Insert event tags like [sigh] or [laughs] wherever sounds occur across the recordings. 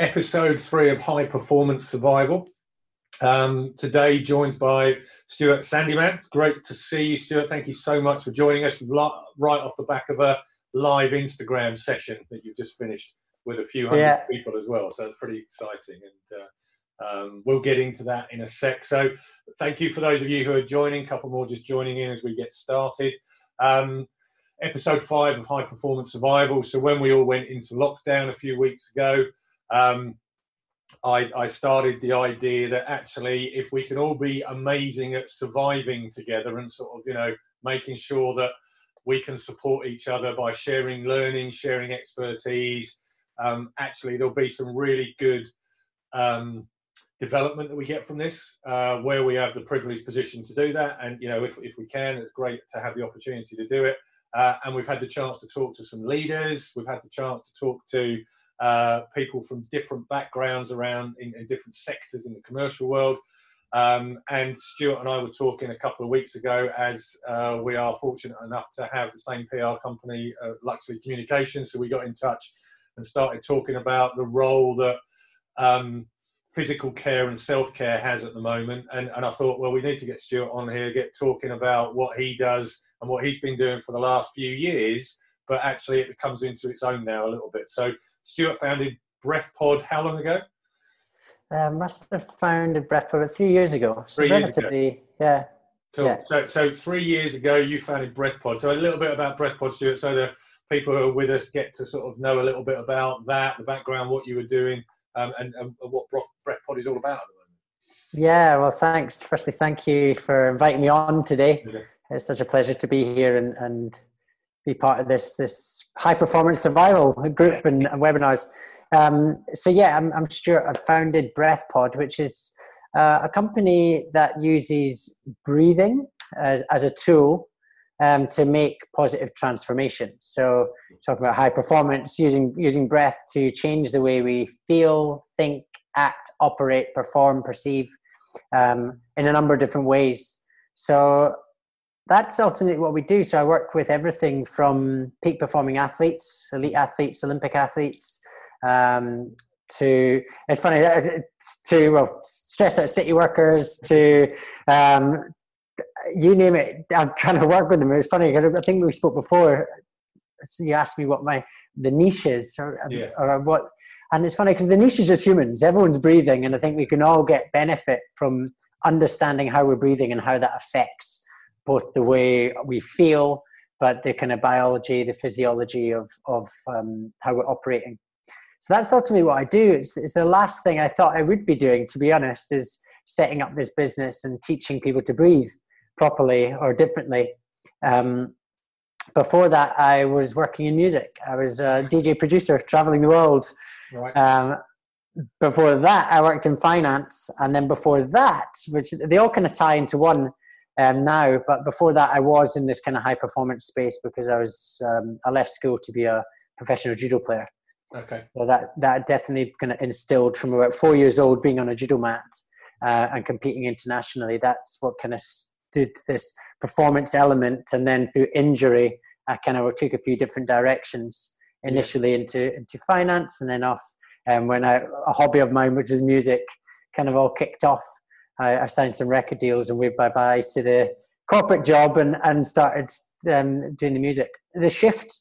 episode three of High Performance Survival. Um, today, joined by Stuart Sandeman. It's great to see you, Stuart. Thank you so much for joining us right off the back of a live Instagram session that you've just finished with a few hundred yeah. people as well. So it's pretty exciting. And uh, um, we'll get into that in a sec. So thank you for those of you who are joining. A couple more just joining in as we get started. Um, episode five of High Performance Survival. So when we all went into lockdown a few weeks ago, um, I, I, started the idea that actually, if we can all be amazing at surviving together and sort of, you know, making sure that we can support each other by sharing learning, sharing expertise, um, actually, there'll be some really good um, development that we get from this, uh, where we have the privileged position to do that. And, you know, if, if we can, it's great to have the opportunity to do it. Uh, and we've had the chance to talk to some leaders, we've had the chance to talk to uh, people from different backgrounds around in, in, different sectors in the commercial world. Um, and Stuart and I were talking a couple of weeks ago as uh, we are fortunate enough to have the same PR company, uh, Luxury Communications. So we got in touch and started talking about the role that um, physical care and self care has at the moment. And, and I thought, well, we need to get Stuart on here, get talking about what he does and what he's been doing for the last few years but actually it comes into its own now a little bit. So Stuart founded BreathPod how long ago? Uh, must have founded BreathPod three years ago. So three years ago. Yeah. Cool. Yeah. So, so three years ago, you founded BreathPod. So a little bit about BreathPod, Stuart, so the people who are with us get to sort of know a little bit about that, the background, what you were doing, um, and, and, what BreathPod is all about at the moment. Yeah, well, thanks. Firstly, thank you for inviting me on today. Okay. It's such a pleasure to be here and, and be part of this this high performance survival group and, and webinars. Um, so yeah, I'm, I'm Stuart. I founded BreathPod, which is uh, a company that uses breathing as, as a tool um, to make positive transformation. So talking about high performance, using using breath to change the way we feel, think, act, operate, perform, perceive um, in a number of different ways. So that's ultimately what we do. So I work with everything from peak performing athletes, elite athletes, Olympic athletes, um, to it's funny uh, to well stressed out city workers to um, you name it. I'm trying to work with them. It's funny. I think we spoke before. So you asked me what my the niches or, yeah. or what, and it's funny because the niche is just humans. Everyone's breathing, and I think we can all get benefit from understanding how we're breathing and how that affects both the way we feel, but the kind of biology, the physiology of, of um, how we're operating. So that's ultimately what I do. It's, it's the last thing I thought I would be doing, to be honest, is setting up this business and teaching people to breathe properly or differently. Um, before that, I was working in music. I was a DJ producer, traveling the world. Right. Um, before that, I worked in finance, and then before that, which they all kind of tie into one, um, now. But before that, I was in this kind of high performance space because I was um, I left school to be a professional judo player. Okay. So that that definitely kind of instilled from about four years old being on a judo mat uh, and competing internationally. That's what kind of stood this performance element, and then through injury, I kind of took a few different directions. Initially yeah. into into finance, and then off. And um, when I, a hobby of mine, which was music, kind of all kicked off I, I signed some record deals and waved bye bye to the corporate job and, and started um, doing the music. The shift,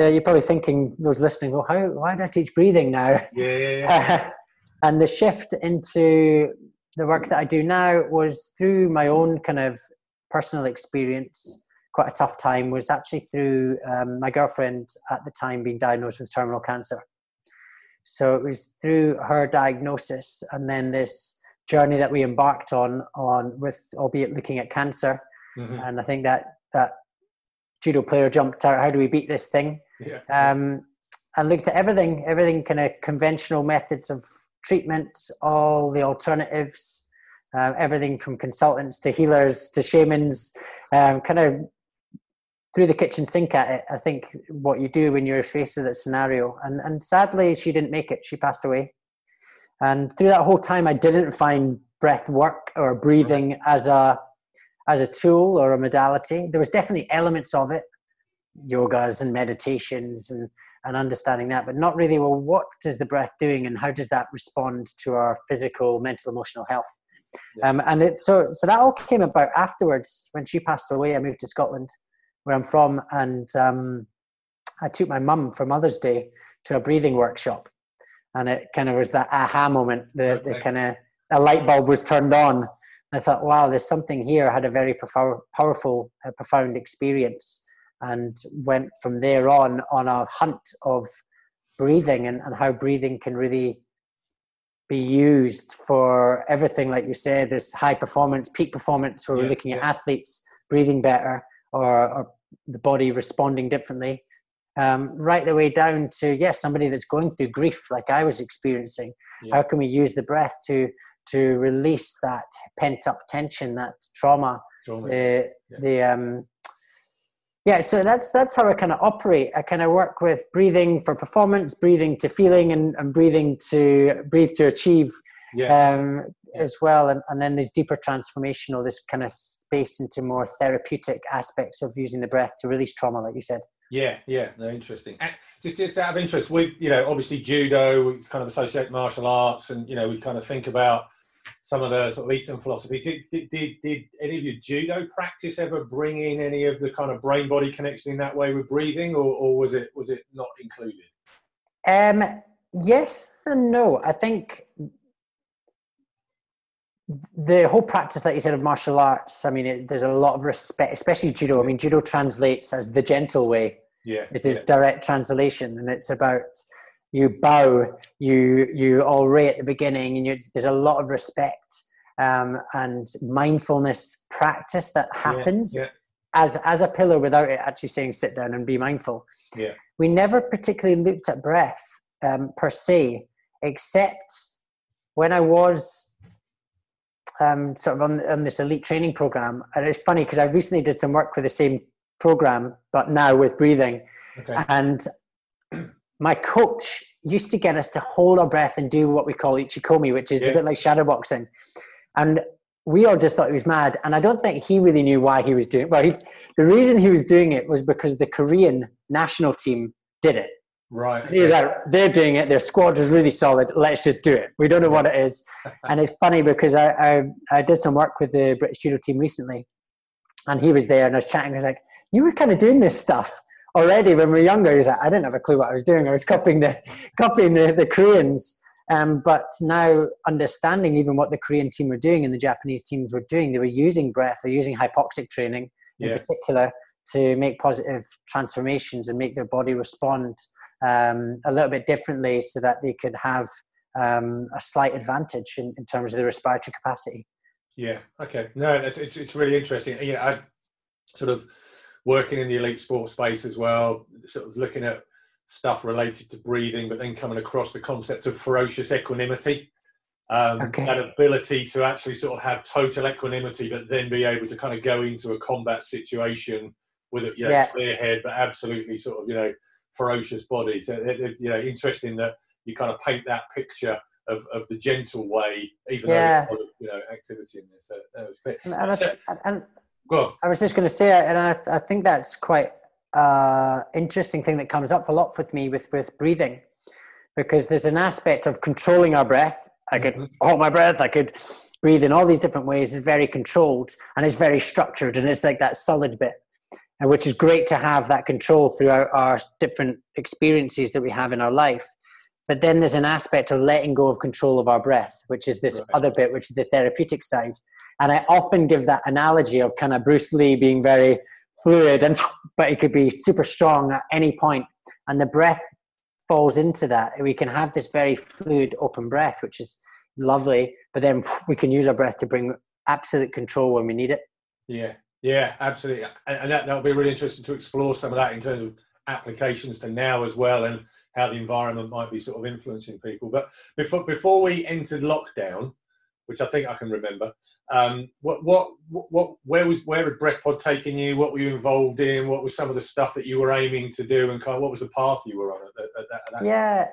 uh, you're probably thinking, those listening, well, how, why do I teach breathing now? Yeah, yeah, yeah. [laughs] and the shift into the work that I do now was through my own kind of personal experience. Quite a tough time was actually through um, my girlfriend at the time being diagnosed with terminal cancer. So it was through her diagnosis and then this journey that we embarked on on with albeit looking at cancer. Mm-hmm. and i think that that judo player jumped out. How do we beat this thing? Yeah. um, and looked at everything everything kind of conventional methods of treatment all the alternatives uh, everything from consultants to healers to shamans um, kind of threw the kitchen sink at it i think what you do when you're faced with that scenario. And and sadly she didn't make it. She passed away and through that whole time, I didn't find breath work or breathing as a as a tool or a modality. There was definitely elements of it, yogas and meditations and and understanding that, but not really, well, what is the breath doing and how does that respond to our physical, mental, emotional health? Yeah. Um, and it, so, so that all came about afterwards. When she passed away, I moved to Scotland, where I'm from, and um, I took my mum for Mother's Day to a breathing workshop. And it kind of was that aha moment, the, okay. the kind of, a light bulb was turned on. I thought, wow, there's something here. I had a very powerful, uh, profound experience and went from there on on a hunt of breathing and, and how breathing can really be used for everything like you said this high performance peak performance where yeah, we're looking yeah. at athletes breathing better or, or the body responding differently um, right the way down to yes yeah, somebody that's going through grief like i was experiencing. How can we use the breath to to release that pent up tension that trauma, trauma. the the um yeah so that's that's how i kind of operate. I kind of work with breathing for performance breathing to feeling and, and breathing to breathe to achieve yeah. Um, yeah. as well. And, and then there's deeper transformational this kind of space into more therapeutic aspects of using the breath to release trauma like you said yeah yeah no interesting and just just out of interest we, you know obviously judo we kind of associate martial arts and you know we kind of think about some of the sort of Eastern philosophies. Did, did, did, did any of your judo practice ever bring in any of the kind of brain body connection in that way with breathing, or, or was it was it not included? Um, yes and no. I think the whole practice, like you said, of martial arts. I mean, it, there's a lot of respect, especially judo. I mean, judo translates as the gentle way. Yeah, it is yeah. direct translation, and it's about you bow, you you rei at the beginning, and you, there's a lot of respect um, and mindfulness practice that happens yeah, yeah. as as a pillar without it actually saying sit down and be mindful. Yeah. We never particularly looked at breath um, per se, except when I was um, sort of on, on this elite training program. And it's funny because I recently did some work with the same program, but now with breathing. Okay. And [clears throat] my coach used to get us to hold our breath and do what we call uchikomi, which is yeah. a bit like shadowboxing. And we all just thought he was mad. And I don't think he really knew why he was doing it. Well, he, the reason he was doing it was because the Korean national team did it. Right. Like, they're doing it. Their squad is really solid. Let's just do it. We don't know what it is. [laughs] and it's funny because I, I, I did some work with the British judo team recently, and he was there, and I was chatting. I was like, "You were kind of doing this stuff." already when we were younger, he was like, I didn't have a clue what I was doing. I was copying the copying the, the Koreans. Um, but now understanding even what the Korean team were doing and the Japanese teams were doing, they were using breath, they're using hypoxic training in yeah. particular to make positive transformations and make their body respond um, a little bit differently so that they could have um, a slight advantage in, in terms of the respiratory capacity. Yeah. Okay. No, it's it's, it's really interesting. Yeah, I sort of working in the elite sports space as well, sort of looking at stuff related to breathing, but then coming across the concept of ferocious equanimity. Um, okay. That ability to actually sort of have total equanimity, but then be able to kind of go into a combat situation with a you know, yeah. clear head, but absolutely sort of you know ferocious bodies. So it, it, you know, interesting that you kind of paint that picture of, of the gentle way, even yeah. though there's you know activity in there. So that was clear. And, and, and, I was just going to say, and I, I think that's quite uh, interesting thing that comes up a lot with me with with breathing, because there's an aspect of controlling our breath. I could mm-hmm. hold my breath. I could breathe in all these different ways. It's very controlled and it's very structured, and it's like that solid bit, and which is great to have that control throughout our different experiences that we have in our life. But then there's an aspect of letting go of control of our breath, which is this right. other bit, which is the therapeutic side and I often give that analogy of kind of Bruce Lee being very fluid, and [laughs] but he could be super strong at any point. point, and the breath falls into that. We can have this very fluid, open breath, which is lovely, but then we can use our breath to bring absolute control when we need it. Yeah, yeah, absolutely, and that that'll be really interesting to explore some of that in terms of applications to now as well, and how the environment might be sort of influencing people. But before before we entered lockdown, which I think I can remember. Um, what, what, what, where was, where had BreathPod taken you? What were you involved in? What was some of the stuff that you were aiming to do, and kind of what was the path you were on at, at, at that? Yeah,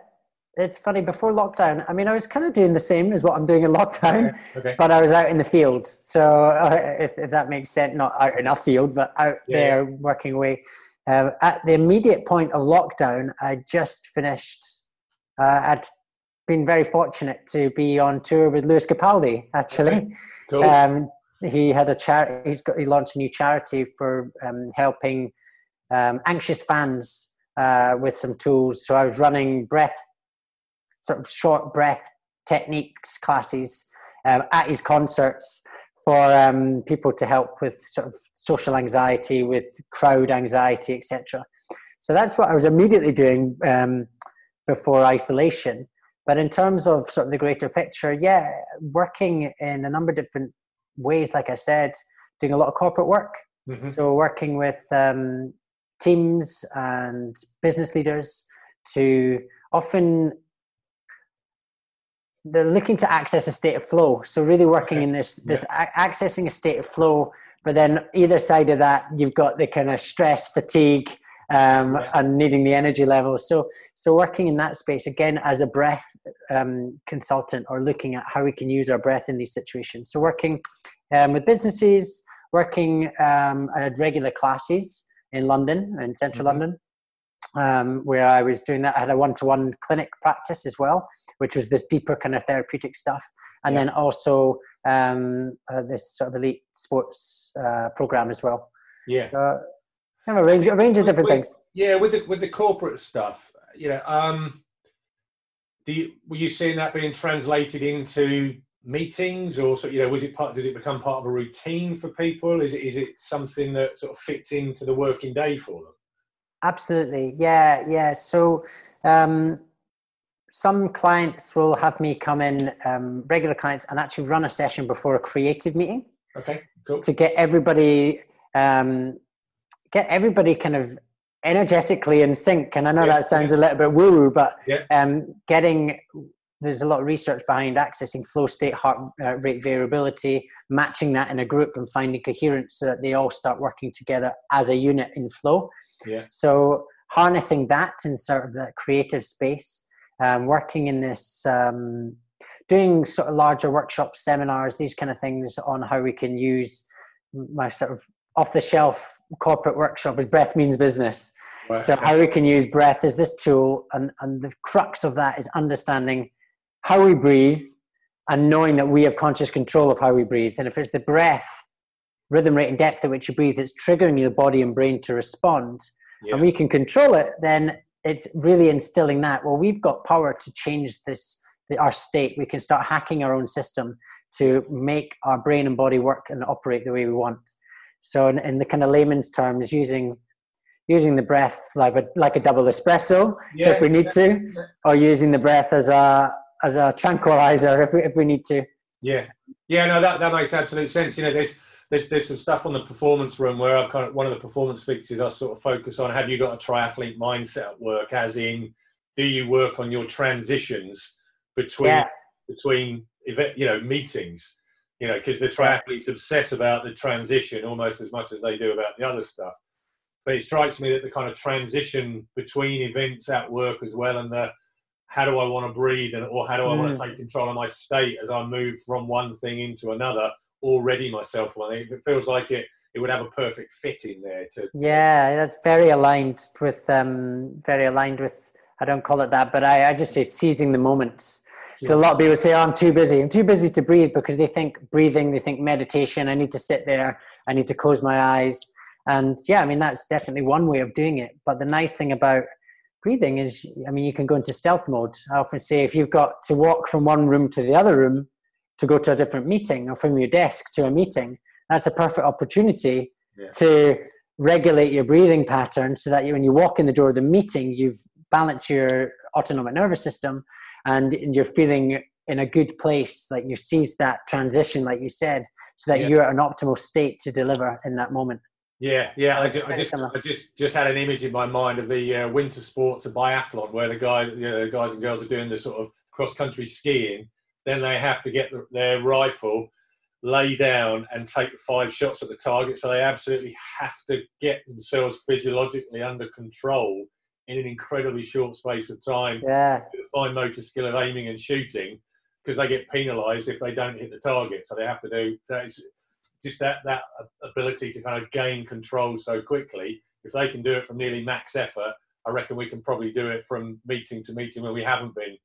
it's funny. Before lockdown, I mean, I was kind of doing the same as what I'm doing in [laughs] lockdown, okay. Okay. but I was out in the field. So uh, if, if that makes sense, not out in a field, but out yeah. there working away. uh, at the immediate point of lockdown, I just finished. Uh, I'd been very fortunate to be on tour with Lewis Capaldi. Actually, Okay, Cool. um, he had a charity. He's got. He launched a new charity for um, helping um, anxious fans uh, with some tools. So I was running breath, sort of short breath techniques classes um, at his concerts for um, people to help with sort of social anxiety, with crowd anxiety, etc. So that's what I was immediately doing um, before isolation. But in terms of sort of the greater picture, yeah, working in a number of different ways, like I said, doing a lot of corporate work. Mhm. So working with um, teams and business leaders to often they're looking to access a state of flow. So really working in this this a- accessing a state of flow, but then either side of that you've got the kind of stress, fatigue, um, Yeah. and needing the energy levels. So so working in that space again as a breath um, consultant or looking at how we can use our breath in these situations. So working um, with businesses, working um, I had regular classes in London, in central Mhm. London, um, where I was doing that. I had a one-to-one clinic practice as well, which was this deeper kind of therapeutic stuff, and Yeah. then also um, uh, this sort of elite sports uh, program as well. yeah. So, kind of a range, a range of different With- things. Yeah, with the with the corporate stuff, you know, um, do you, were you seeing that being translated into meetings, or so, you know, was it part? Does it become part of a routine for people? Is it is it something that sort of fits into the working day for them? Absolutely. Yeah, yeah. So um, some clients will have me come in, um, regular clients, and actually run a session before a creative meeting Okay, cool. to get everybody um, get everybody kind of energetically in sync. And I know Yeah, that sounds a little bit woo woo, but Yeah. um, getting there's a lot of research behind accessing flow state heart uh, rate variability, matching that in a group, and finding coherence so that they all start working together as a unit in flow. Yeah. So harnessing that in sort of that creative space, um, working in this, um, doing sort of larger workshops, seminars, these kind of things on how we can use my sort of off the shelf corporate workshop with breath means business. Right, So how we can use breath as this tool, and and the crux of that is understanding how we breathe and knowing that we have conscious control of how we breathe. And if it's the breath, rhythm, rate, and depth at which you breathe that's triggering your body and brain to respond, Yeah. and we can control it, then it's really instilling that. Well, we've got power to change this our state. We can start hacking our own system to make our brain and body work and operate the way we want. So, in, in the kind of layman's terms, using using the breath like a like a double espresso Yeah, if we need to, or using the breath as a as a tranquilizer if we, if we need to. Yeah, yeah, no, that, that makes absolute sense. You know, there's there's there's some stuff on the performance room where I kind of one of the performance fixes I sort of focus on. Have you got a triathlete mindset at work? As in, do you work on your transitions between Yeah. between event, you know, meetings? You know, because the triathletes obsess about the transition almost as much as they do about the other stuff. But it strikes me that the kind of transition between events at work as well, and the how do I want to breathe, and or how do I want to mm. take control of my state as I move from one thing into another, or ready myself one. It it feels like it it would have a perfect fit in there to Yeah, that's very aligned with um, very aligned with. I don't call it that, but I, I just say seizing the moments. 'Cause A lot of people say, "Oh, I'm too busy. I'm too busy to breathe," because they think breathing, they think meditation. I need to sit there. I need to close my eyes. And yeah, I mean that's definitely one way of doing it. But the nice thing about breathing is, I mean, you can go into stealth mode. I often say, if you've got to walk from one room to the other room to go to a different meeting, or from your desk to a meeting, that's a perfect opportunity Yeah. to regulate your breathing pattern so that you, when you walk in the door of the meeting, you've balanced your autonomic nervous system and you're feeling in a good place, like you seize that transition, like you said, so that Yeah. you're at an optimal state to deliver in that moment. Yeah, yeah. I just, I just. I just, just had an image in my mind of the uh, winter sports, a biathlon, where the guy, you know, the guys and girls are doing the sort of cross country skiing. Then they have to get their rifle, lay down, and take five shots at the target. So they absolutely have to get themselves physiologically under control in an incredibly short space of time. Yeah, with the fine motor skill of aiming and shooting because they get penalised if they don't hit the target. So they have to do. So it's just that that ability to kind of gain control so quickly if they can do it from nearly max effort, I reckon we can probably do it from meeting to meeting where we haven't been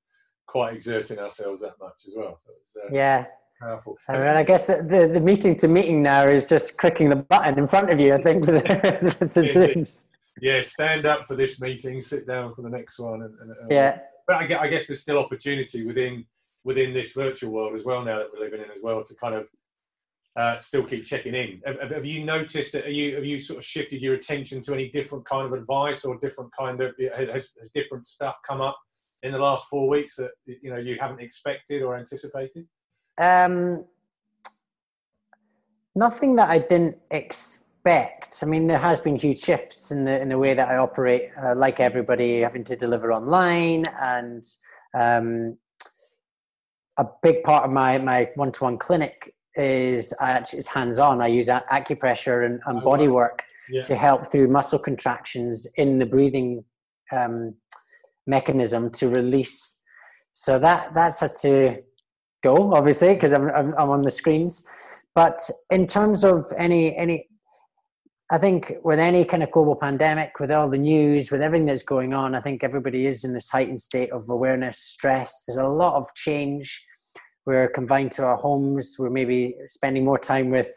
quite exerting ourselves that much as well. So uh, yeah. Powerful. I mean, I guess the, the, the, meeting to meeting now is just clicking the button in front of you, I think, with the, [laughs] the Zooms. Yeah, stand up for this meeting, sit down for the next one. And, and, yeah. But I guess, I guess there's still opportunity within within this virtual world as well now that we're living in as well to kind of uh, still keep checking in. Have, have, you noticed that? Are you have you sort of shifted your attention to any different kind of advice or different kind of has, has different stuff come up in the last four weeks that you know you haven't expected or anticipated? Um, nothing that I didn't expect. I mean, there has been huge shifts in the in the way that I operate. Uh, like everybody, having to deliver online, and um, a big part of my my one to one clinic is I actually is hands on. I use acupressure and, and oh, body work yeah. to help through muscle contractions in the breathing um, mechanism to release. So that that's had to go obviously because I'm, I'm, I'm on the screens. But in terms of any any, I think with any kind of global pandemic, with all the news, with everything that's going on, I think everybody is in this heightened state of awareness, stress. There's a lot of change we're confined to our homes, we're maybe spending more time with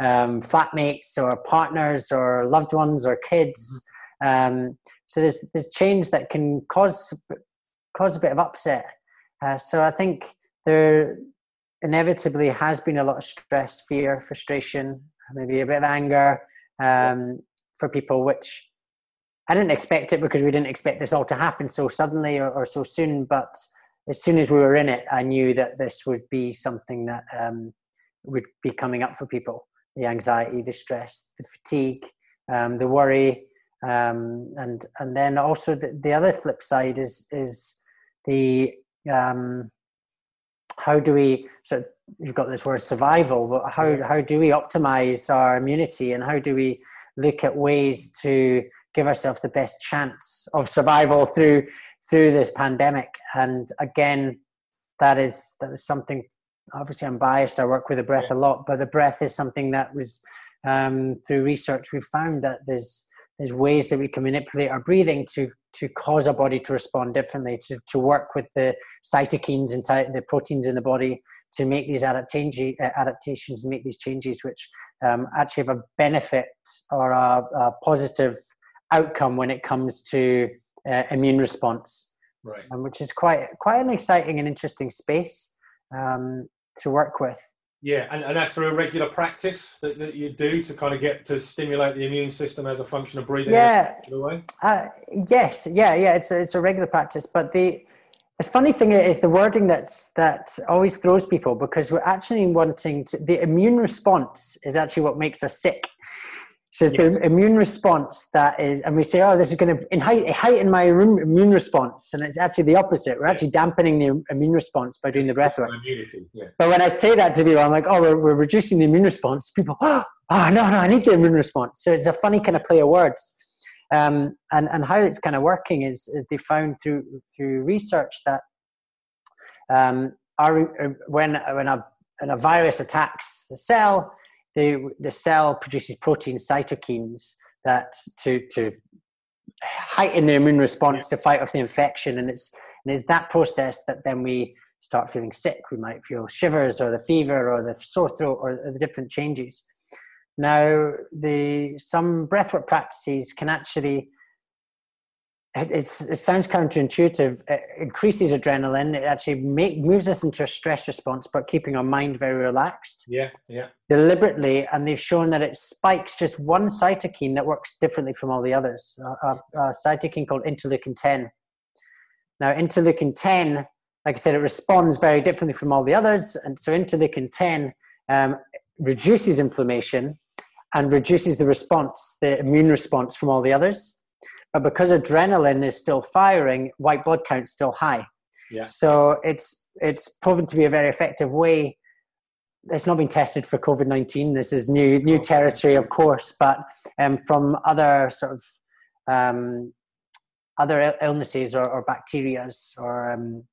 um, flatmates or partners or loved ones or kids. Mm-hmm. Um, so there's there's change that can cause cause a bit of upset. Uh, so I think there inevitably has been a lot of stress, fear, frustration, maybe a bit of anger um, for people, which I didn't expect it because we didn't expect this all to happen so suddenly or, or so soon. But as soon as we were in it, I knew that this would be something that um, would be coming up for people the anxiety, the stress, the fatigue, um, the worry. Um, and and then also the, the other flip side is is the um, how do we so you've got this word survival but how how do we optimize our immunity and how do we look at ways to give ourselves the best chance of survival through through this pandemic. And again, that is that is something. Obviously, I'm biased. I work with the breath a lot, but the breath is something that was um, through research we found that there's there's ways that we can manipulate our breathing to to cause our body to respond differently, to to work with the cytokines and the proteins in the body to make these adaptations, adaptations and make these changes, which um, actually have a benefit or a, a positive outcome when it comes to uh, immune response, right? Um, which is quite quite an exciting and interesting space um, to work with. Yeah, and, and that's through a regular practice that, that you do to kind of get to stimulate the immune system as a function of breathing. Yeah. Uh, yes. Yeah. Yeah. It's a, it's a regular practice, but the the funny thing is the wording that's that always throws people because we're actually wanting to the immune response is actually what makes us sick so it's yes. the immune response that is, and we say, oh, this is going to heighten my immune response. And it's actually the opposite. We're actually dampening the immune response by doing the breath work. Yeah. But when I say that to people, I'm like, oh, we're, we're reducing the immune response. People, oh, [gasps] no, no, I need the immune response. So it's a funny kind of play of words. Um, and, and how it's kind of working is, is they found through, through research that um, our, when, when, a, when a virus attacks the cell, the, the cell produces protein cytokines that to, to heighten the immune response yeah. to fight off the infection. And it's, and it's that process that then we start feeling sick. We might feel shivers or the fever or the sore throat or the different changes. Now, the some breathwork practices can actually it, it sounds counterintuitive. It increases adrenaline. It actually make, moves us into a stress response, but keeping our mind very relaxed. Yeah, yeah. Deliberately, and they've shown that it spikes just one cytokine that works differently from all the others. A, a, a cytokine called interleukin ten. Now, interleukin ten, like I said, it responds very differently from all the others, and so interleukin ten um, reduces inflammation and reduces the response, the immune response from all the others but because adrenaline is still firing, white blood count's still high. Yeah. So it's it's proven to be a very effective way. It's not been tested for COVID nineteen. This is new new territory, of course, but um, from other sort of um, other illnesses or, or bacterias or um,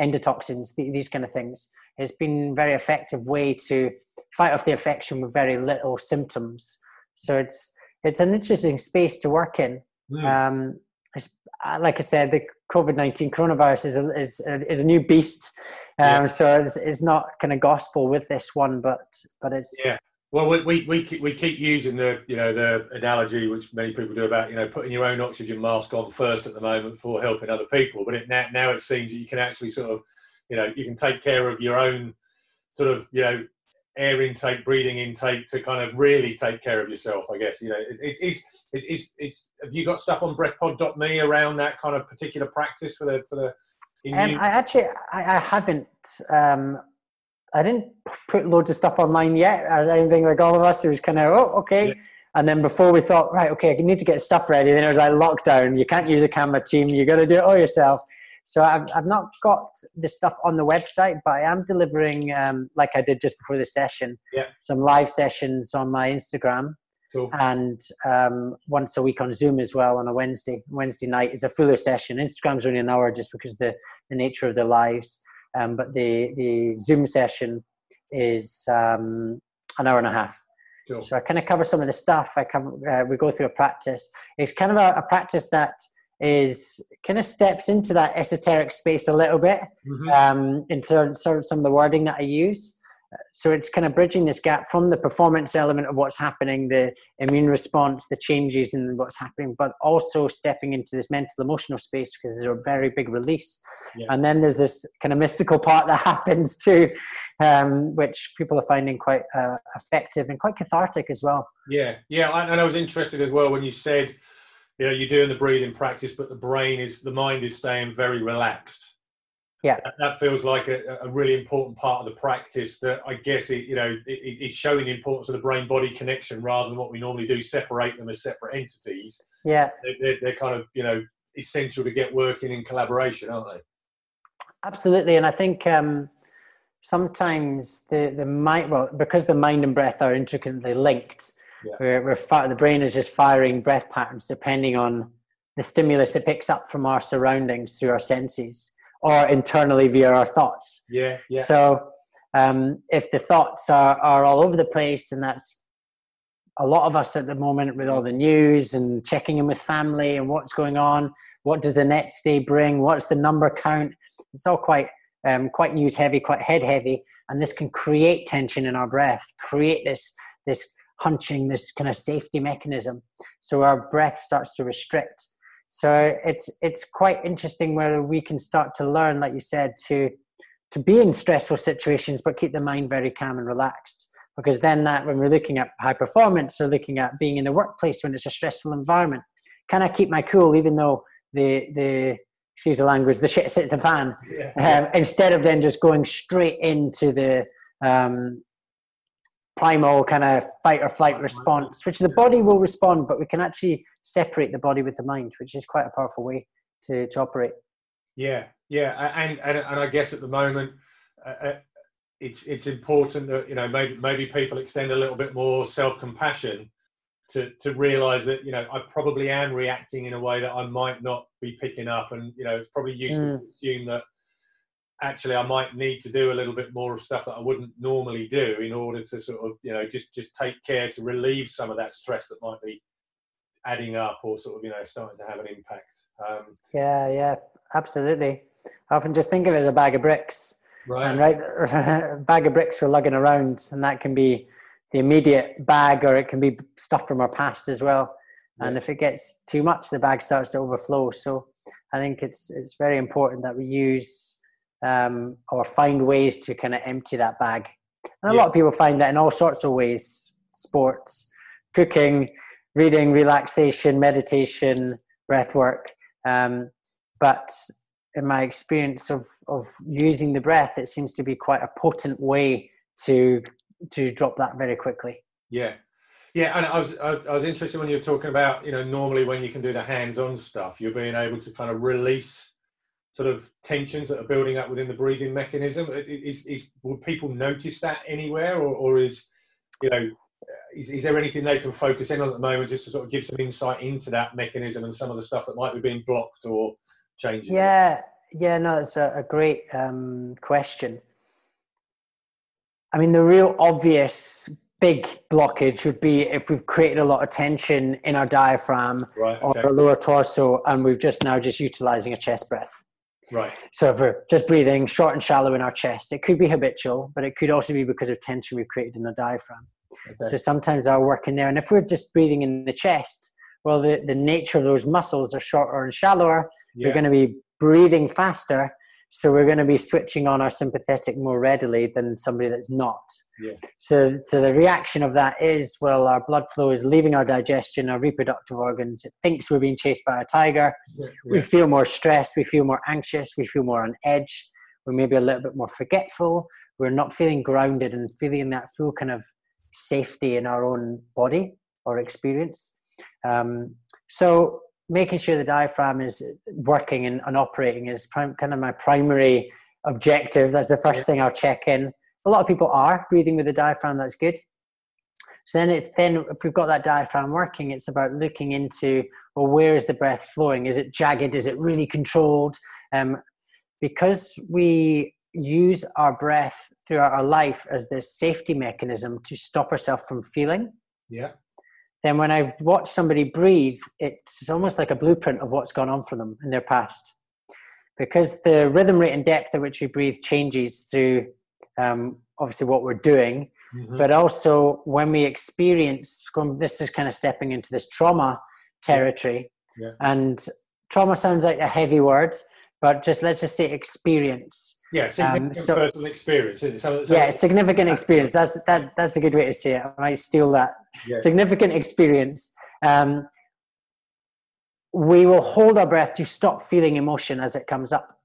endotoxins, these kind of things. It's been a very effective way to fight off the infection with very little symptoms. So it's it's an interesting space to work in. Mm. Um, uh, like I said, the COVID nineteen coronavirus is a, is a, is a new beast. Um, yeah. So it's, it's not kind of gospel with this one, but but it's yeah. Well, we, we, we, keep, we keep using the you know the analogy which many people do about you know putting your own oxygen mask on first at the moment for helping other people, but it, now, now it seems that you can actually sort of you know you can take care of your own sort of you know air intake, breathing intake to kind of really take care of yourself. I guess you know it, it, it's, it's it's it's have you got stuff on breathpod.me around that kind of particular practice for the for the um, I actually I, I haven't um, I didn't put loads of stuff online yet. I think like all of us, it was kind of oh okay. Yeah. And then before we thought, right, okay, I need to get stuff ready. Then it was like lockdown. You can't use a camera team. You got to do it all yourself. So I've, I've not got the stuff on the website, but I am delivering, um, like I did just before the session, yeah. some live sessions on my Instagram. Cool. And um, once a week on Zoom as well on a Wednesday. Wednesday night is a fuller session. Instagram's only an hour just because the, the nature of the lives. Um, but the the Zoom session is um, an hour and a half. Cool. So I kind of cover some of the stuff. I cover, uh, we go through a practice. It's kind of a, a, practice that is kind of steps into that esoteric space a little bit mm-hmm. um, in sort of some of the wording that I use so it's kind of bridging this gap from the performance element of what's happening the immune response the changes in what's happening but also stepping into this mental emotional space because there's a very big release yeah. and then there's this kind of mystical part that [laughs] happens too um, which people are finding quite uh, effective and quite cathartic as well yeah yeah and i was interested as well when you said you know you're doing the breathing practice but the brain is the mind is staying very relaxed. Yeah. That, feels like a, a, really important part of the practice that i guess it you know it, it's showing the importance of the brain body connection rather than what we normally do separate them as separate entities. Yeah. They're, they're kind of you know essential to get working in collaboration aren't they? Absolutely and i think um sometimes the the mind well because the mind and breath are intricately linked yeah. we're, we're the brain is just firing breath patterns depending on the stimulus it picks up from our surroundings through our senses or internally via our thoughts. Yeah, yeah. So um, if the thoughts are, are all over the place, and that's a lot of us at the moment with all the news and checking in with family and what's going on, what does the next day bring, what's the number count? It's all quite um, quite news heavy, quite head heavy, and this can create tension in our breath, create this this hunching, this kind of safety mechanism. So our breath starts to restrict so it's it's quite interesting whether we can start to learn, like you said, to to be in stressful situations but keep the mind very calm and relaxed. Because then that when we're looking at high performance or looking at being in the workplace when it's a stressful environment, can I keep my cool even though the the excuse the language, the shit hits the fan, yeah. um, instead of then just going straight into the um, primal kind of fight or flight response, which the body will respond, but we can actually separate the body with the mind, which is quite a powerful way to, to operate. Yeah, yeah, and and, and I guess at the moment, uh, uh, it's it's important that you know maybe maybe people extend a little bit more self compassion to to realize that you know I probably am reacting in a way that I might not be picking up, and you know it's probably useful mm. to assume that actually I might need to do a little bit more of stuff that I wouldn't normally do in order to sort of you know just just take care to relieve some of that stress that might be adding up or sort of you know starting to have an impact. Um, yeah, yeah, absolutely. I often just think of it as a bag of bricks. Right. And right, [laughs] bag of bricks we're lugging around, and that can be the immediate bag, or it can be stuff from our past as well. Yeah. And if it gets too much, the bag starts to overflow. So I think it's it's very important that we use um, or find ways to kind of empty that bag. And a yeah. lot of people find that in all sorts of ways: sports, cooking, reading, relaxation, meditation, breath work. Um, but in my experience of, of using the breath, it seems to be quite a potent way to to drop that very quickly. Yeah, yeah, and I was I, I was interested when you were talking about you know normally when you can do the hands-on stuff, you're being able to kind of release sort of tensions that are building up within the breathing mechanism. Is, is will people notice that anywhere, or, or is you know is, is there anything they can focus in on at the moment just to sort of give some insight into that mechanism and some of the stuff that might be being blocked or changing? Yeah, yeah, no, it's a, a great um, question. I mean, the real obvious big blockage would be if we've created a lot of tension in our diaphragm right, okay. or our lower torso and we've just now just utilizing a chest breath. Right. So if we're just breathing short and shallow in our chest, it could be habitual, but it could also be because of tension we've created in the diaphragm. Okay. So sometimes I'll work in there. And if we're just breathing in the chest, well, the, the nature of those muscles are shorter and shallower. Yeah. We're going to be breathing faster so we're going to be switching on our sympathetic more readily than somebody that's not. Yeah. So, so the reaction of that is, well, our blood flow is leaving our digestion, our reproductive organs. It thinks we're being chased by a tiger. Yeah. We feel more stressed. We feel more anxious. We feel more on edge. We're maybe a little bit more forgetful. We're not feeling grounded and feeling that full kind of safety in our own body or experience. Um, so making sure the diaphragm is working and, and operating is kind of my primary objective. That's the first thing I'll check in. A lot of people are breathing with the diaphragm. That's good. So then it's then if we've got that diaphragm working, it's about looking into well, where is the breath flowing? Is it jagged? Is it really controlled? Um, because we use our breath throughout our life as this safety mechanism to stop ourselves from feeling. Yeah then when I watch somebody breathe, it's almost like a blueprint of what's gone on for them in their past. Because the rhythm rate and depth at which we breathe changes through um, obviously what we're doing, mm-hmm. but also when we experience, this is kind of stepping into this trauma territory. Yeah. Yeah. And trauma sounds like a heavy word, but just let's just say experience. Yeah, significant um, so, personal experience. So, so yeah, significant experience. That's that. That's a good way to say it. I might steal that. Yeah. Significant experience. Um, we will hold our breath to stop feeling emotion as it comes up.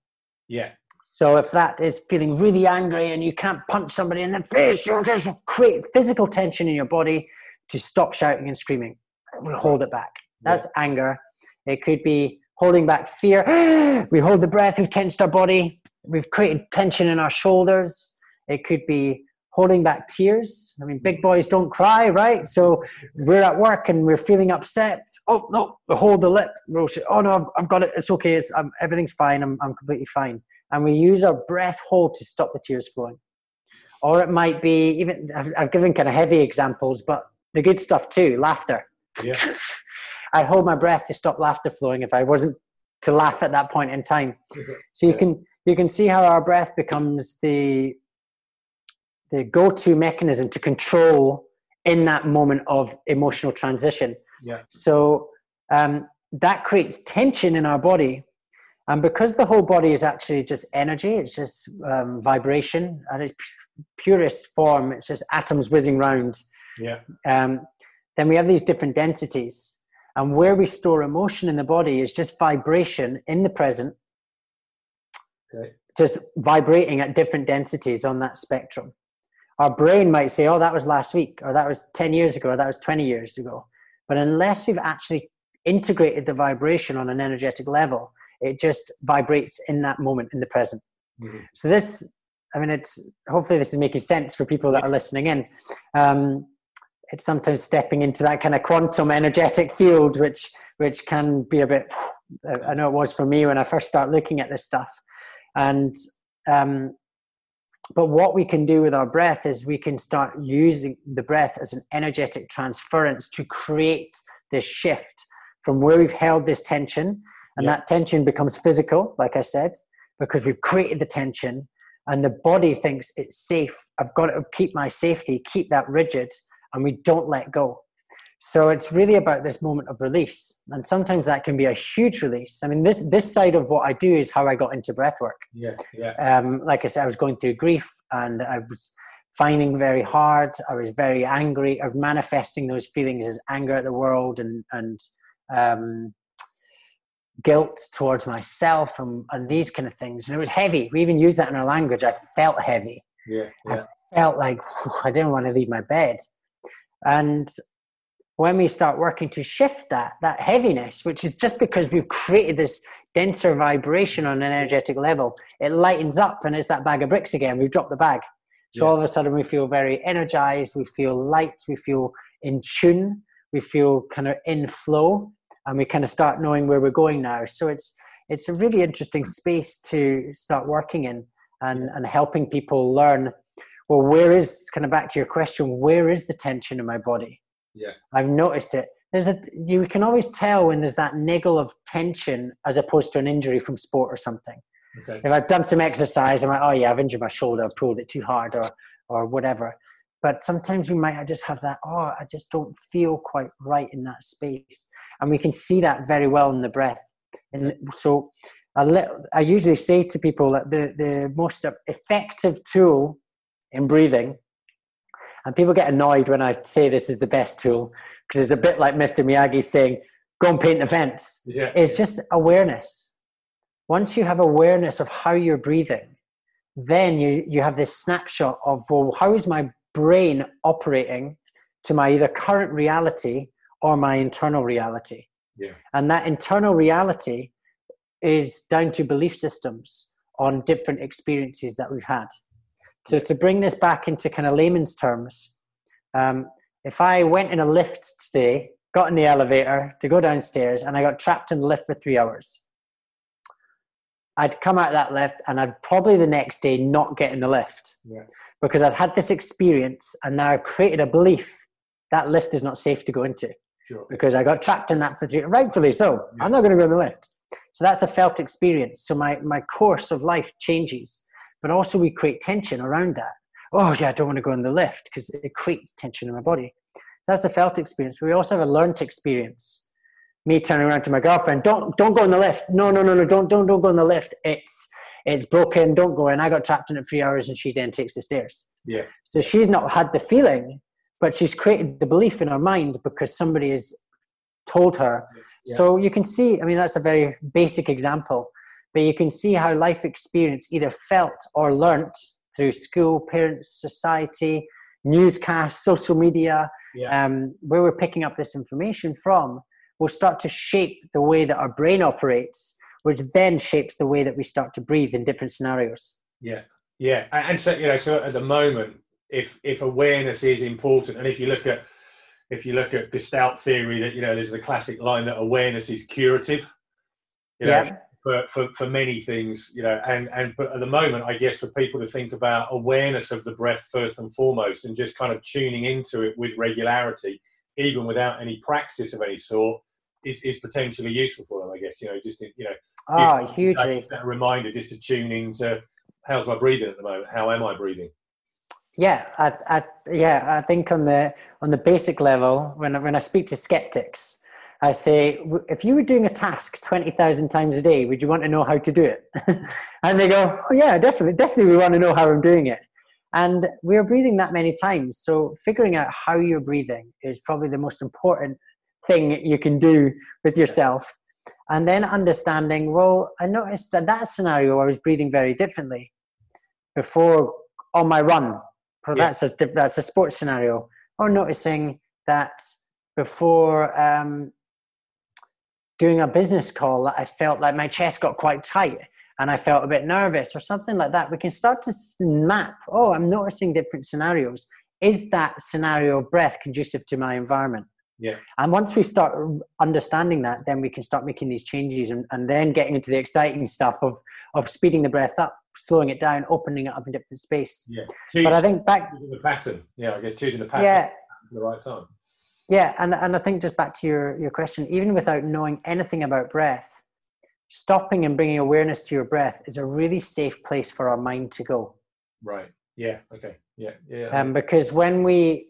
Yeah. So if that is feeling really angry and you can't punch somebody in the face, you'll just create physical tension in your body to stop shouting and screaming. We hold it back. That's yeah. anger. It could be holding back fear. [gasps] we hold the breath, we've tensed our body, we've created tension in our shoulders. It could be holding back tears. I mean, big boys don't cry, right? So we're at work and we're feeling upset. Oh, no, we hold the lip. We'll say, oh, no, I've, I've got it. It's okay. It's, I'm, everything's fine. I'm, I'm completely fine. And we use our breath hold to stop the tears flowing. Or it might be even, I've, I've given kind of heavy examples, but the good stuff too laughter. Yeah. [laughs] I'd hold my breath to stop laughter flowing if I wasn't to laugh at that point in time. [laughs] So you yeah. can you can see how our breath becomes the the go-to mechanism to control in that moment of emotional transition. Yeah. So um, that creates tension in our body. And because the whole body is actually just energy, it's just um, vibration at its purest form, it's just atoms whizzing round. Yeah. Um, then we have these different densities. And where we store emotion in the body is just vibration in the present, okay. just vibrating at different densities on that spectrum. Our brain might say, oh, that was last week, or that was 10 years ago, or that was 20 years ago. But unless we've actually integrated the vibration on an energetic level, it just vibrates in that moment in the present. Mm-hmm. So, this, I mean, it's hopefully this is making sense for people that are listening in. Um, it's sometimes stepping into that kind of quantum energetic field, which which can be a bit. I know it was for me when I first started looking at this stuff, and um, but what we can do with our breath is we can start using the breath as an energetic transference to create this shift from where we've held this tension, and that tension becomes physical, like I said, because we've created the tension, and the body thinks it's safe. I've got to keep my safety, keep that rigid and we don't let go. So it's really about this moment of release. And sometimes that can be a huge release. I mean, this, this side of what I do is how I got into breath work. Yeah, yeah. Um, like I said, I was going through grief and I was finding very hard. I was very angry. I was manifesting those feelings as anger at the world and, and um, guilt towards myself and, and these kind of things. And it was heavy. We even use that in our language. I felt heavy. Yeah, yeah. I felt like whew, I didn't want to leave my bed. And when we start working to shift that, that heaviness, which is just because we've created this denser vibration on an energetic level, it lightens up and it's that bag of bricks again. We've dropped the bag. So yeah. all of a sudden we feel very energized, we feel light, we feel in tune, we feel kind of in flow, and we kind of start knowing where we're going now. So it's it's a really interesting space to start working in and, and helping people learn well, where is kind of back to your question? Where is the tension in my body? Yeah, I've noticed it. There's a you can always tell when there's that niggle of tension as opposed to an injury from sport or something. okay, If I've done some exercise, I'm like, oh yeah, I've injured my shoulder, I've pulled it too hard, or or whatever. But sometimes we might just have that, oh, I just don't feel quite right in that space. And we can see that very well in the breath. And so I, let, I usually say to people that the, the most effective tool in breathing, and people get annoyed when I say this is the best tool, because it's a bit like Mr. Miyagi saying, go and paint the fence. yeah, It's just awareness. Once you have awareness of how you're breathing, then you, you have this snapshot of, well, how is my brain operating to my either current reality or my internal reality? Yeah. And that internal reality is down to belief systems on different experiences that we've had. So to bring this back into kind of layman's terms, um, if I went in a lift today, got in the elevator to go downstairs, and I got trapped in the lift for three hours, I'd come out of that lift and I'd probably the next day not get in the lift Yeah. because I'd had this experience and now I've created a belief that lift is not safe to go into sure, because I got trapped in that for three, rightfully so. Yeah. I'm not going to go in the lift. So that's a felt experience. So my, my course of life changes, but also we create tension around that. Oh yeah, I don't want to go on the lift because it creates tension in my body. That's a felt experience. We also have a learned experience. Me turning around to my girlfriend, don't don't go on the lift. No, no, no, no, don't don't don't go on the lift. It's it's broken. Don't go in. I got trapped in it three hours, and she then takes the stairs. yeah, So she's not had the feeling, but she's created the belief in her mind because somebody has told her. Yeah. So you can see, I mean, that's a very basic example, but you can see how life experience either felt or learnt through school, parents, society, newscasts, social media, yeah, um, where we're picking up this information from, will start to shape the way that our brain operates, which then shapes the way that we start to breathe in different scenarios. yeah, yeah. And so you know, so at the moment, if if awareness is important, and if you look at if you look at Gestalt theory, that you know, there's the classic line that awareness is curative. You know, Yeah. For, for, for many things, you know, and, and but at the moment, I guess for people to think about awareness of the breath first and foremost, and just kind of tuning into it with regularity, even without any practice of any sort, is, is potentially useful for them. I guess you know, just to, you know, Oh, hugely. that reminder just to tune into how's my breathing at the moment? How am I breathing? Yeah, I, I, yeah, I think on the on the basic level, when I- when I speak to skeptics, I say, if you were doing a task twenty thousand times a day, would you want to know how to do it? [laughs] and they go, oh yeah, definitely, definitely, we want to know how I'm doing it. And we're breathing that many times, so figuring out how you're breathing is probably the most important thing you can do with yourself. And then understanding, well, I noticed that that scenario I was breathing very differently before on my run. Well, Yeah. That's a that's a sports scenario. Or noticing that before um, doing a business call, I felt like my chest got quite tight and I felt a bit nervous or something like that. We can start to map. Oh, I'm noticing different scenarios. Is that scenario of breath conducive to my environment? Yeah. And once we start understanding that, then we can start making these changes and, and then getting into the exciting stuff of, of speeding the breath up, slowing it down, opening it up in different space. Yeah. But I think back, the pattern. Yeah, I guess choosing the pattern yeah, at the right time. Yeah, and, and I think just back to your, your question, even without knowing anything about breath, stopping and bringing awareness to your breath is a really safe place for our mind to go. Right. Yeah. Okay. Yeah. Yeah. Um, because when we,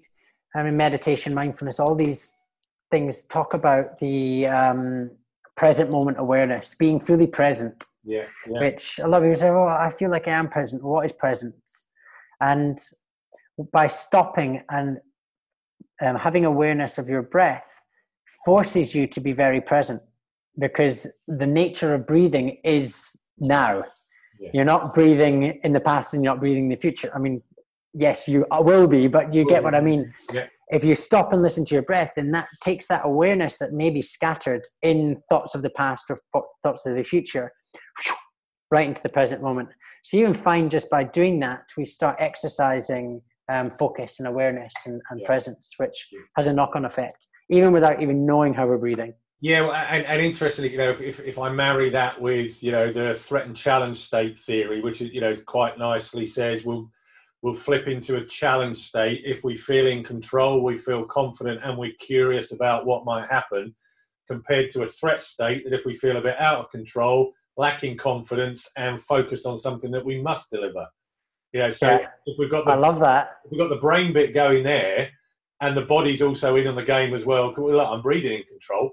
I mean, meditation, mindfulness, all these things talk about the um, present moment awareness, being fully present, yeah. Yeah. which a lot of people say, oh, I feel like I am present. What is presence? And by stopping and um, having awareness of your breath forces you to be very present because the nature of breathing is now. Yeah. You're not breathing in the past and you're not breathing in the future. I mean, yes, you will be, but you get what I mean. Yeah. If you stop and listen to your breath, then that takes that awareness that may be scattered in thoughts of the past or thoughts of the future right into the present moment. So you can find just by doing that, we start exercising um, focus and awareness and, and Yeah. presence, which has a knock-on effect, even without even knowing how we're breathing. Yeah, well, and, and interestingly, you know, if, if, if I marry that with, you know, the threat and challenge state theory, which is, you know, quite nicely says, we'll, we'll flip into a challenge state. If we feel in control, we feel confident, and we're curious about what might happen, compared to a threat state that if we feel a bit out of control, lacking confidence, and focused on something that we must deliver. You know, so yeah. if we've got the, I love that. we've got the brain bit going there, and the body's also in on the game as well. Look, I'm breathing in control,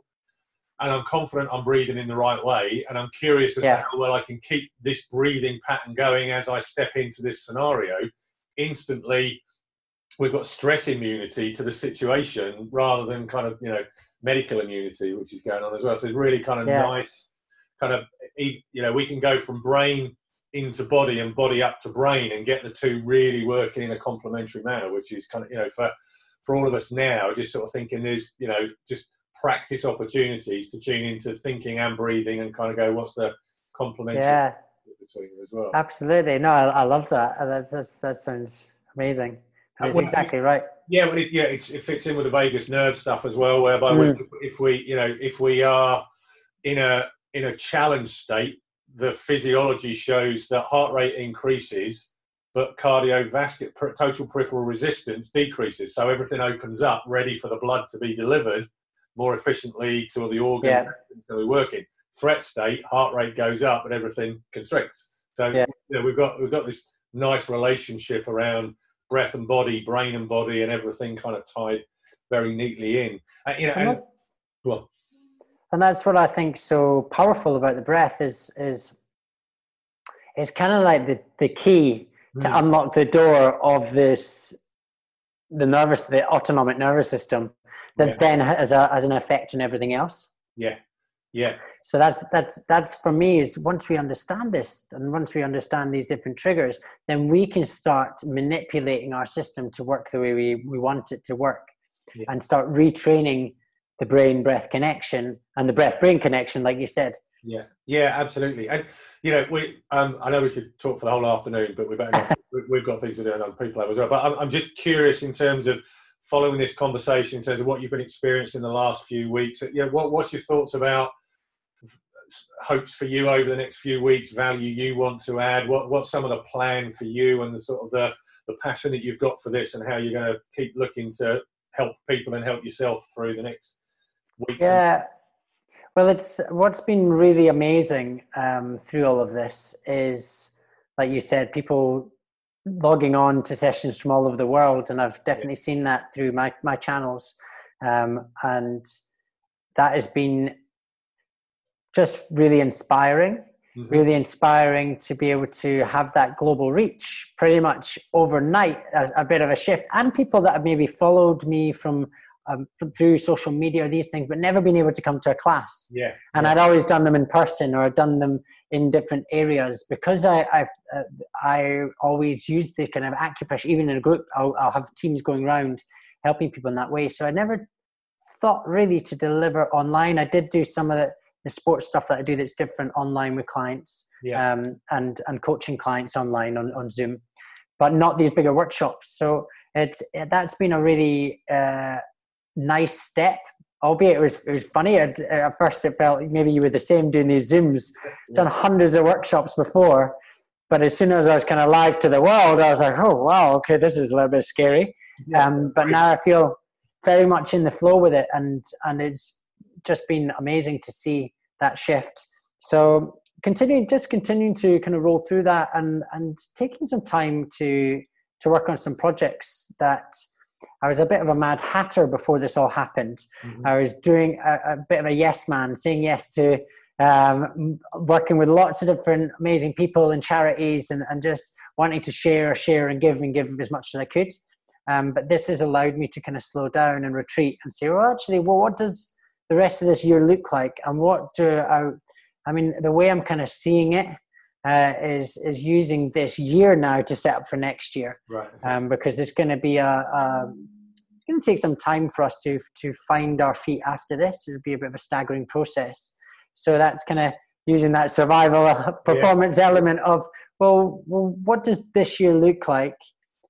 and I'm confident I'm breathing in the right way, and I'm curious as yeah. to how well I can keep this breathing pattern going as I step into this scenario. Instantly, we've got stress immunity to the situation rather than kind of you know medical immunity, which is going on as well. So it's really kind of yeah. nice, kind of you know we can go from brain into body and body up to brain and get the two really working in a complementary manner, which is kind of, you know, for, for all of us now, just sort of thinking there's, you know, just practice opportunities to tune into thinking and breathing and kind of go, what's the complementary yeah. between them as well. Absolutely. No, I, I love that. That, that's, that sounds amazing. That's exactly right. Yeah, well, it, yeah, it fits in with the vagus nerve stuff as well. Whereby mm. if we, you know, if we are in a in a challenge state, the physiology shows that heart rate increases, but cardiovascular total peripheral resistance decreases. So everything opens up, ready for the blood to be delivered more efficiently to the organs yeah. that we're working. Threat state, heart rate goes up, and everything constricts. So yeah. you know, we've got we've got this nice relationship around breath and body, brain and body, and everything kind of tied very neatly in. Uh, you know, and, and well, and that's what I think so powerful about the breath is is it's kind of like the the key to mm. unlock the door of this the nervous the autonomic nervous system that yeah. then has a has an effect on everything else. Yeah, yeah. So that's that's that's for me is once we understand this and once we understand these different triggers, then we can start manipulating our system to work the way we, we want it to work, yeah. and start retraining the brain breath connection and the breath brain connection, like you said. Yeah, yeah, absolutely. And you know, we um, I know we could talk for the whole afternoon, but we better not, [laughs] we've got things to do and other people have as well. But I'm, I'm just curious in terms of following this conversation, in terms of what you've been experiencing in the last few weeks. Yeah, what, what's your thoughts about hopes for you over the next few weeks? Value you want to add? What what's some of the plan for you and the sort of the the passion that you've got for this, and how you're going to keep looking to help people and help yourself through the next weeks? Yeah. Well, it's what's been really amazing um, through all of this is, like you said, people logging on to sessions from all over the world, and I've definitely yeah. seen that through my my channels, um, and that has been just really inspiring. Mm-hmm. Really inspiring to be able to have that global reach pretty much overnight, a, a bit of a shift, and people that have maybe followed me from um, through social media or these things, but never been able to come to a class. Yeah. And yeah. I'd always done them in person or I'd done them in different areas because I I, uh, I always use the kind of acupressure even in a group. I'll, I'll have teams going around helping people in that way. So I never thought really to deliver online. I did do some of the, the sports stuff that I do that's different online with clients yeah. um, and and coaching clients online on, on Zoom, but not these bigger workshops. So it's that's been a really uh, nice step. Albeit it was it was funny at, at first. It felt maybe you were the same doing these zooms. Done hundreds of workshops before, but as soon as I was kind of live to the world, I was like, oh wow, okay, this is a little bit scary. Yeah. Um, but now I feel very much in the flow with it, and and it's just been amazing to see that shift. So continuing, just continuing to kind of roll through that, and and taking some time to to work on some projects that I was a bit of a mad hatter before this all happened. Mm-hmm. I was doing a, a, bit of a yes man, saying yes to um, working with lots of different amazing people and charities and, and just wanting to share, share and give and give as much as I could. Um, but this has allowed me to kind of slow down and retreat and say, well, actually, well, what does the rest of this year look like? And what do I, I mean, the way I'm kind of seeing it uh, is is using this year now to set up for next year. Right. Um, because it's going to be a, a it's going to take some time for us to to find our feet after this. It'll be a bit of a staggering process. So that's kind of using that survival performance yeah. element of well, well, what does this year look like,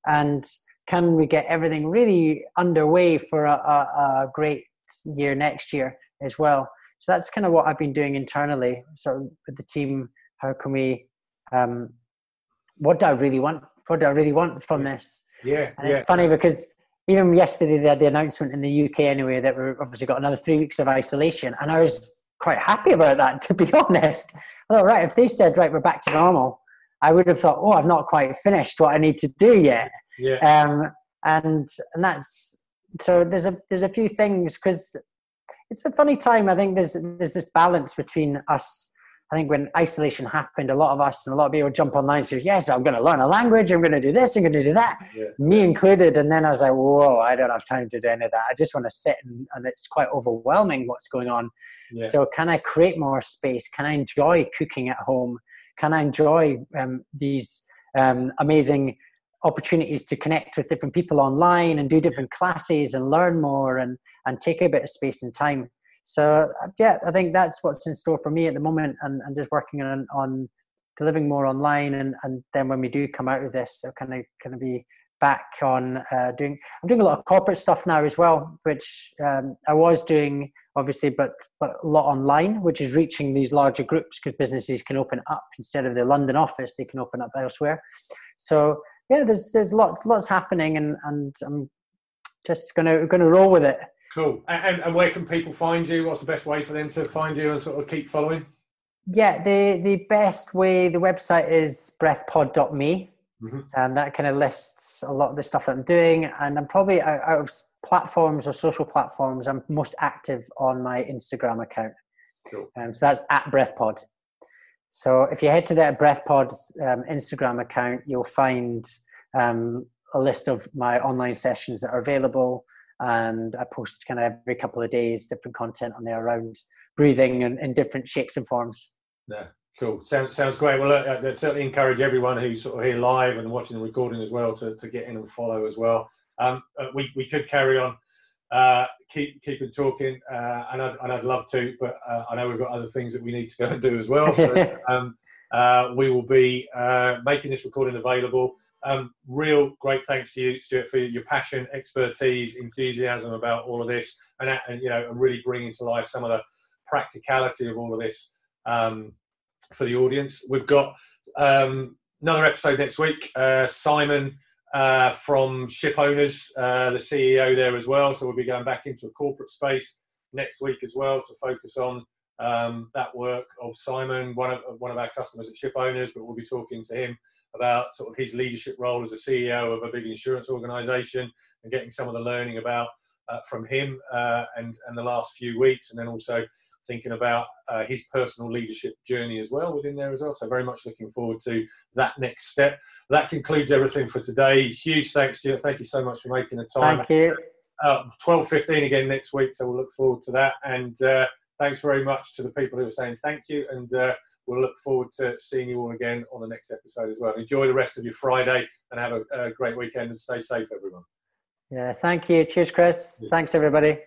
and can we get everything really underway for a, a, a great year next year as well? So that's kind of what I've been doing internally, sort of with the team how can we um, what do i really want what do I really want from this? Yeah, and yeah. it's funny because even yesterday they had the announcement in the UK anyway that we've obviously got another three weeks of isolation, and I was quite happy about that [laughs] to be honest. I thought, right, if they said right, we're back to normal, I would have thought, oh, I've not quite finished what I need to do yet. Yeah. Um, and and that's so there's a there's a few things because it's a funny time. I think there's there's this balance between us. I think when isolation happened, a lot of us and a lot of people jump online and say, "Yes, I'm going to learn a language. I'm going to do this. I'm going to do that." Yeah. Me included. And then I was like, "Whoa, I don't have time to do any of that. I just want to sit and, and it's quite overwhelming what's going on." Yeah. So, can I create more space? Can I enjoy cooking at home? Can I enjoy um, these um, amazing opportunities to connect with different people online and do different classes and learn more and and take a bit of space and time so uh, yeah i think that's what's in store for me at the moment and, and just working on on delivering more online and and then when we do come out of this i'll kind of kind of be back on uh, doing i'm doing a lot of corporate stuff now as well which um, i was doing obviously but but a lot online which is reaching these larger groups because businesses can open up instead of the london office they can open up elsewhere so yeah, there's there's lots lots happening, and and I'm just gonna gonna roll with it. Cool. And, and where can people find you? What's the best way for them to find you and sort of keep following? Yeah, the the best way the website is breathpod.me. Mm-hmm. And that kind of lists a lot of the stuff that I'm doing. And I'm probably out, out of platforms or social platforms, I'm most active on my Instagram account. Cool. Um, so that's at breathpod. So if you head to that BreathPod um, Instagram account, you'll find um, a list of my online sessions that are available. And I post kind of every couple of days different content on there around breathing and in different shapes and forms. Yeah, cool. Sounds sounds great. Well, look, I'd certainly encourage everyone who's sort of here live and watching the recording as well to, to get in and follow as well. Um, uh, we we could carry on uh, keep keep it talking, uh, and, I'd, and I'd love to, but uh, I know we've got other things that we need to go and do as well. So [laughs] um, uh, we will be uh, making this recording available. Um, real great thanks to you, Stuart, for your passion, expertise, enthusiasm about all of this, and, and you know, and really bringing to life some of the practicality of all of this um, for the audience. We've got um, another episode next week. Uh, Simon uh, from Ship Owners, uh, the CEO there as well. So we'll be going back into a corporate space next week as well to focus on um, that work of Simon, one of one of our customers at Ship Owners. But we'll be talking to him about sort of his leadership role as a CEO of a big insurance organisation and getting some of the learning about uh, from him uh, and and the last few weeks, and then also thinking about uh, his personal leadership journey as well within there as well. So very much looking forward to that next step. That concludes everything for today. Huge thanks to you. Thank you so much for making the time. Thank you. Uh, 12.15 again next week, so we'll look forward to that. And uh, thanks very much to the people who are saying thank you. And uh, we'll look forward to seeing you all again on the next episode as well. Enjoy the rest of your Friday and have a, a great weekend and stay safe, everyone. Yeah, thank you. Cheers, Chris. Thanks, everybody.